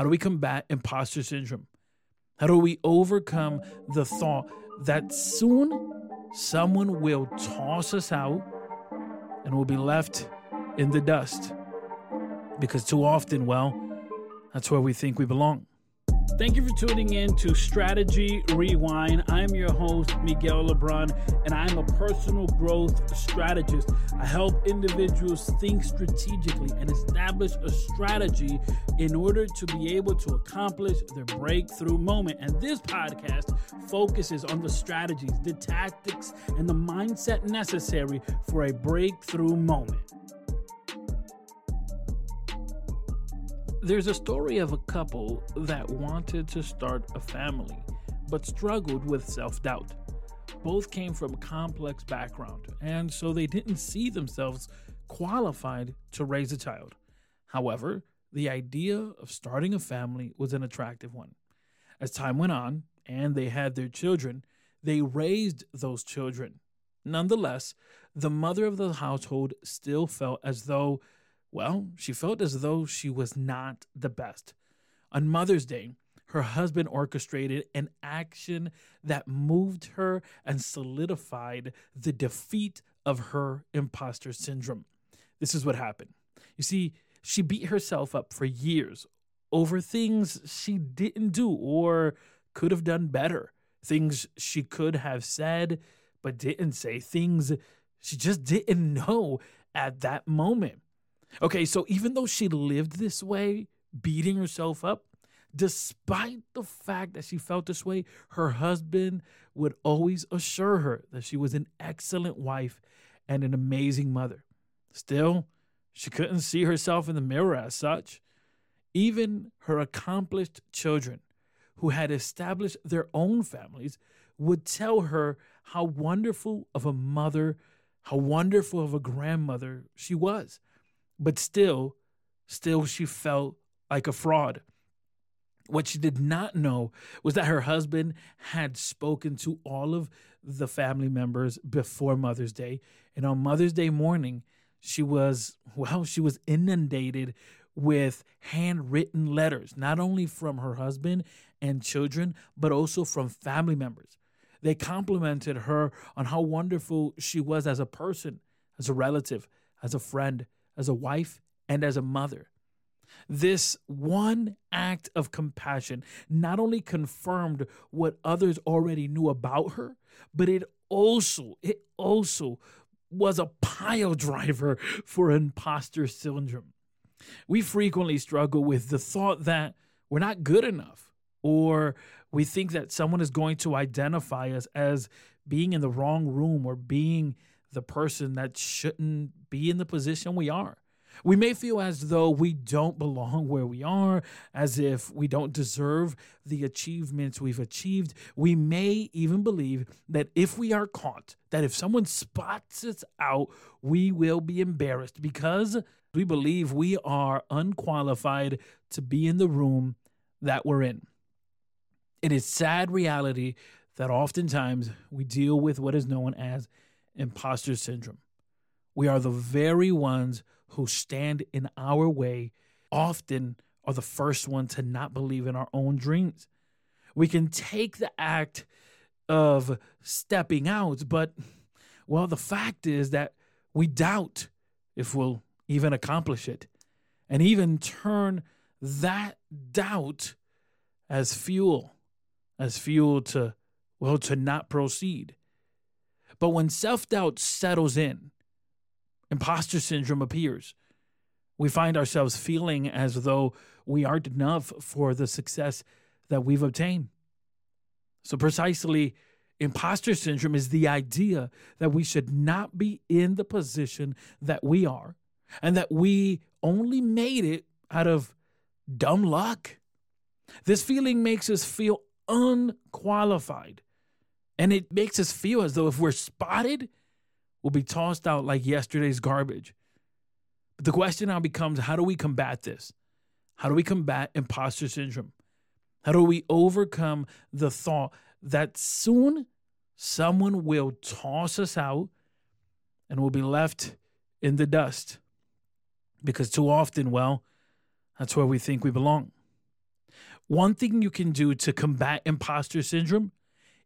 How do we combat imposter syndrome? How do we overcome the thought that soon someone will toss us out and we'll be left in the dust? Because too often, well, that's where we think we belong. Thank you for tuning in to Strategy Rewind. I'm your host, Miguel Lebron, and I'm a personal growth strategist. I help individuals think strategically and establish a strategy in order to be able to accomplish their breakthrough moment. And this podcast focuses on the strategies, the tactics, and the mindset necessary for a breakthrough moment. There's a story of a couple that wanted to start a family but struggled with self doubt. Both came from a complex background, and so they didn't see themselves qualified to raise a child. However, the idea of starting a family was an attractive one. As time went on and they had their children, they raised those children. Nonetheless, the mother of the household still felt as though well, she felt as though she was not the best. On Mother's Day, her husband orchestrated an action that moved her and solidified the defeat of her imposter syndrome. This is what happened. You see, she beat herself up for years over things she didn't do or could have done better, things she could have said but didn't say, things she just didn't know at that moment. Okay, so even though she lived this way, beating herself up, despite the fact that she felt this way, her husband would always assure her that she was an excellent wife and an amazing mother. Still, she couldn't see herself in the mirror as such. Even her accomplished children, who had established their own families, would tell her how wonderful of a mother, how wonderful of a grandmother she was but still, still she felt like a fraud. What she did not know was that her husband had spoken to all of the family members before Mother's Day. And on Mother's Day morning, she was, well, she was inundated with handwritten letters, not only from her husband and children, but also from family members. They complimented her on how wonderful she was as a person, as a relative, as a friend, as a wife, and as a mother. This one act of compassion not only confirmed what others already knew about her, but it also it also was a pile driver for imposter syndrome. We frequently struggle with the thought that we're not good enough or we think that someone is going to identify us as being in the wrong room or being the person that shouldn't be in the position we are. We may feel as though we don't belong where we are, as if we don't deserve the achievements we've achieved. We may even believe that if we are caught, that if someone spots us out, we will be embarrassed because we believe we are unqualified to be in the room that we're in. It is sad reality that oftentimes we deal with what is known as imposter syndrome. We are the very ones who stand in our way, often are the first one to not believe in our own dreams. We can take the act of stepping out, but well, the fact is that we doubt if we'll even accomplish it, and even turn that doubt as fuel, as fuel to, well, to not proceed. But when self doubt settles in, imposter syndrome appears. We find ourselves feeling as though we aren't enough for the success that we've obtained. So, precisely, imposter syndrome is the idea that we should not be in the position that we are and that we only made it out of dumb luck. This feeling makes us feel unqualified and it makes us feel as though if we're spotted, we'll be tossed out like yesterday's garbage. But the question now becomes how do we combat this? How do we combat imposter syndrome? How do we overcome the thought that soon someone will toss us out and we'll be left in the dust? Because too often, well, that's where we think we belong. One thing you can do to combat imposter syndrome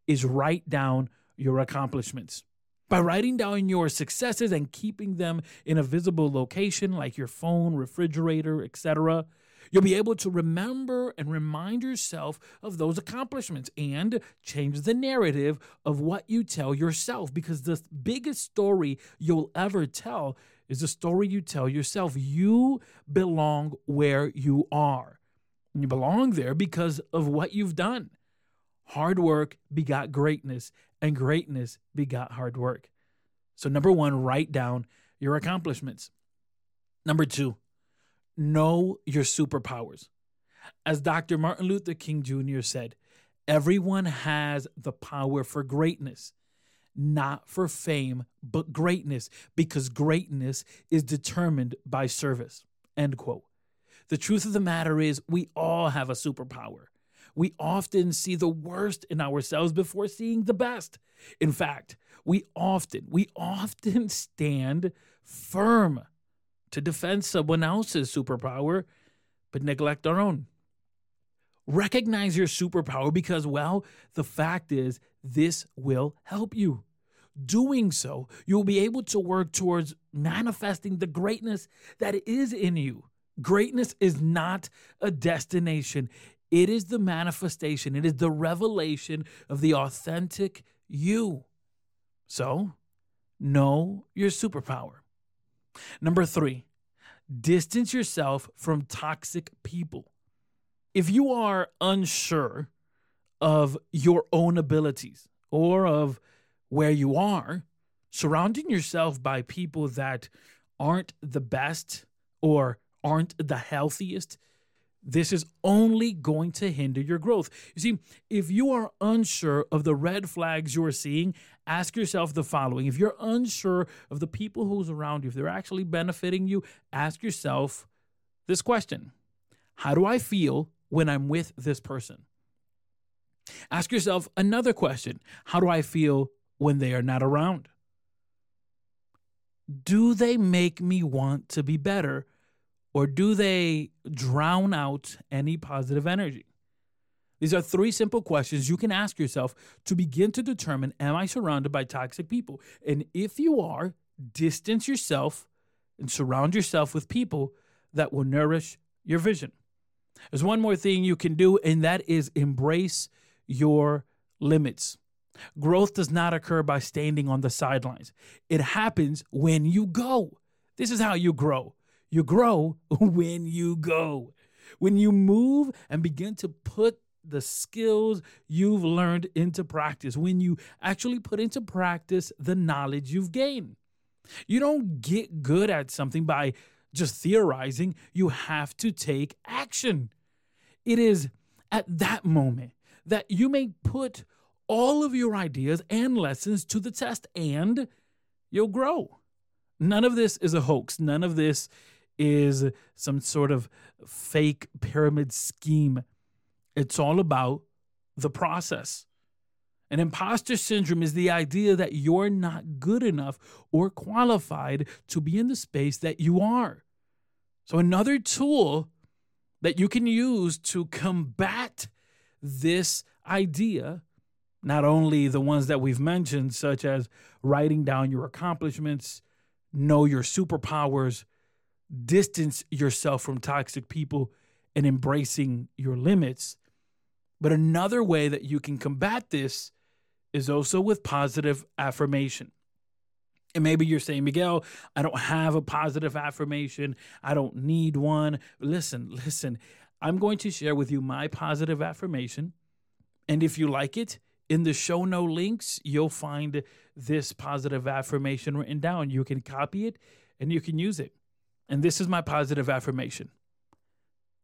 is write down your accomplishments. By writing down your successes and keeping them in a visible location like your phone, refrigerator, etc., you'll be able to remember and remind yourself of those accomplishments and change the narrative of what you tell yourself because the biggest story you'll ever tell is the story you tell yourself. You belong where you are. You belong there because of what you've done. Hard work begot greatness, and greatness begot hard work. So, number one, write down your accomplishments. Number two, know your superpowers. As Dr. Martin Luther King Jr. said, everyone has the power for greatness, not for fame, but greatness, because greatness is determined by service. End quote. The truth of the matter is, we all have a superpower. We often see the worst in ourselves before seeing the best. In fact, we often, we often stand firm to defend someone else's superpower, but neglect our own. Recognize your superpower because, well, the fact is, this will help you. Doing so, you'll be able to work towards manifesting the greatness that is in you. Greatness is not a destination, it is the manifestation, it is the revelation of the authentic you. So, know your superpower. Number three, distance yourself from toxic people. If you are unsure of your own abilities or of where you are, surrounding yourself by people that aren't the best or aren't the healthiest, this is only going to hinder your growth. You see, if you are unsure of the red flags you're seeing, ask yourself the following. If you're unsure of the people who's around you, if they're actually benefiting you, ask yourself this question How do I feel when I'm with this person? Ask yourself another question How do I feel when they are not around? Do they make me want to be better? Or do they drown out any positive energy? These are three simple questions you can ask yourself to begin to determine Am I surrounded by toxic people? And if you are, distance yourself and surround yourself with people that will nourish your vision. There's one more thing you can do, and that is embrace your limits. Growth does not occur by standing on the sidelines, it happens when you go. This is how you grow. You grow when you go. When you move and begin to put the skills you've learned into practice, when you actually put into practice the knowledge you've gained. You don't get good at something by just theorizing, you have to take action. It is at that moment that you may put all of your ideas and lessons to the test and you'll grow. None of this is a hoax. None of this is some sort of fake pyramid scheme. It's all about the process. And imposter syndrome is the idea that you're not good enough or qualified to be in the space that you are. So, another tool that you can use to combat this idea, not only the ones that we've mentioned, such as writing down your accomplishments, know your superpowers, distance yourself from toxic people and embracing your limits. But another way that you can combat this is also with positive affirmation. And maybe you're saying, Miguel, I don't have a positive affirmation. I don't need one. Listen, listen, I'm going to share with you my positive affirmation. And if you like it, in the show no links, you'll find this positive affirmation written down. You can copy it and you can use it. And this is my positive affirmation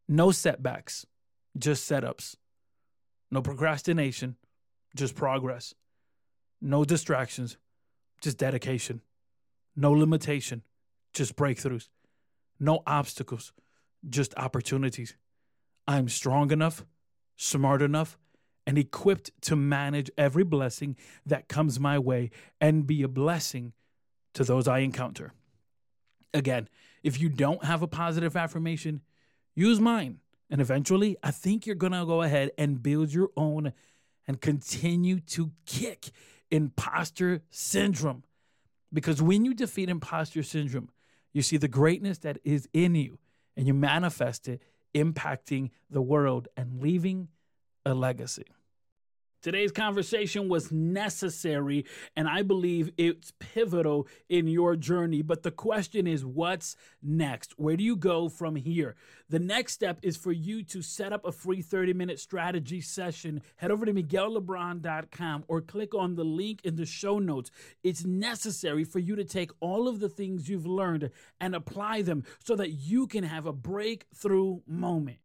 no setbacks, just setups. No procrastination, just progress. No distractions, just dedication. No limitation, just breakthroughs. No obstacles, just opportunities. I'm strong enough, smart enough, and equipped to manage every blessing that comes my way and be a blessing to those I encounter. Again, if you don't have a positive affirmation, use mine And eventually, I think you're going to go ahead and build your own and continue to kick imposter syndrome. Because when you defeat imposter syndrome, you see the greatness that is in you and you manifest it, impacting the world and leaving a legacy. Today's conversation was necessary, and I believe it's pivotal in your journey. But the question is, what's next? Where do you go from here? The next step is for you to set up a free 30 minute strategy session. Head over to miguellebron.com or click on the link in the show notes. It's necessary for you to take all of the things you've learned and apply them so that you can have a breakthrough moment.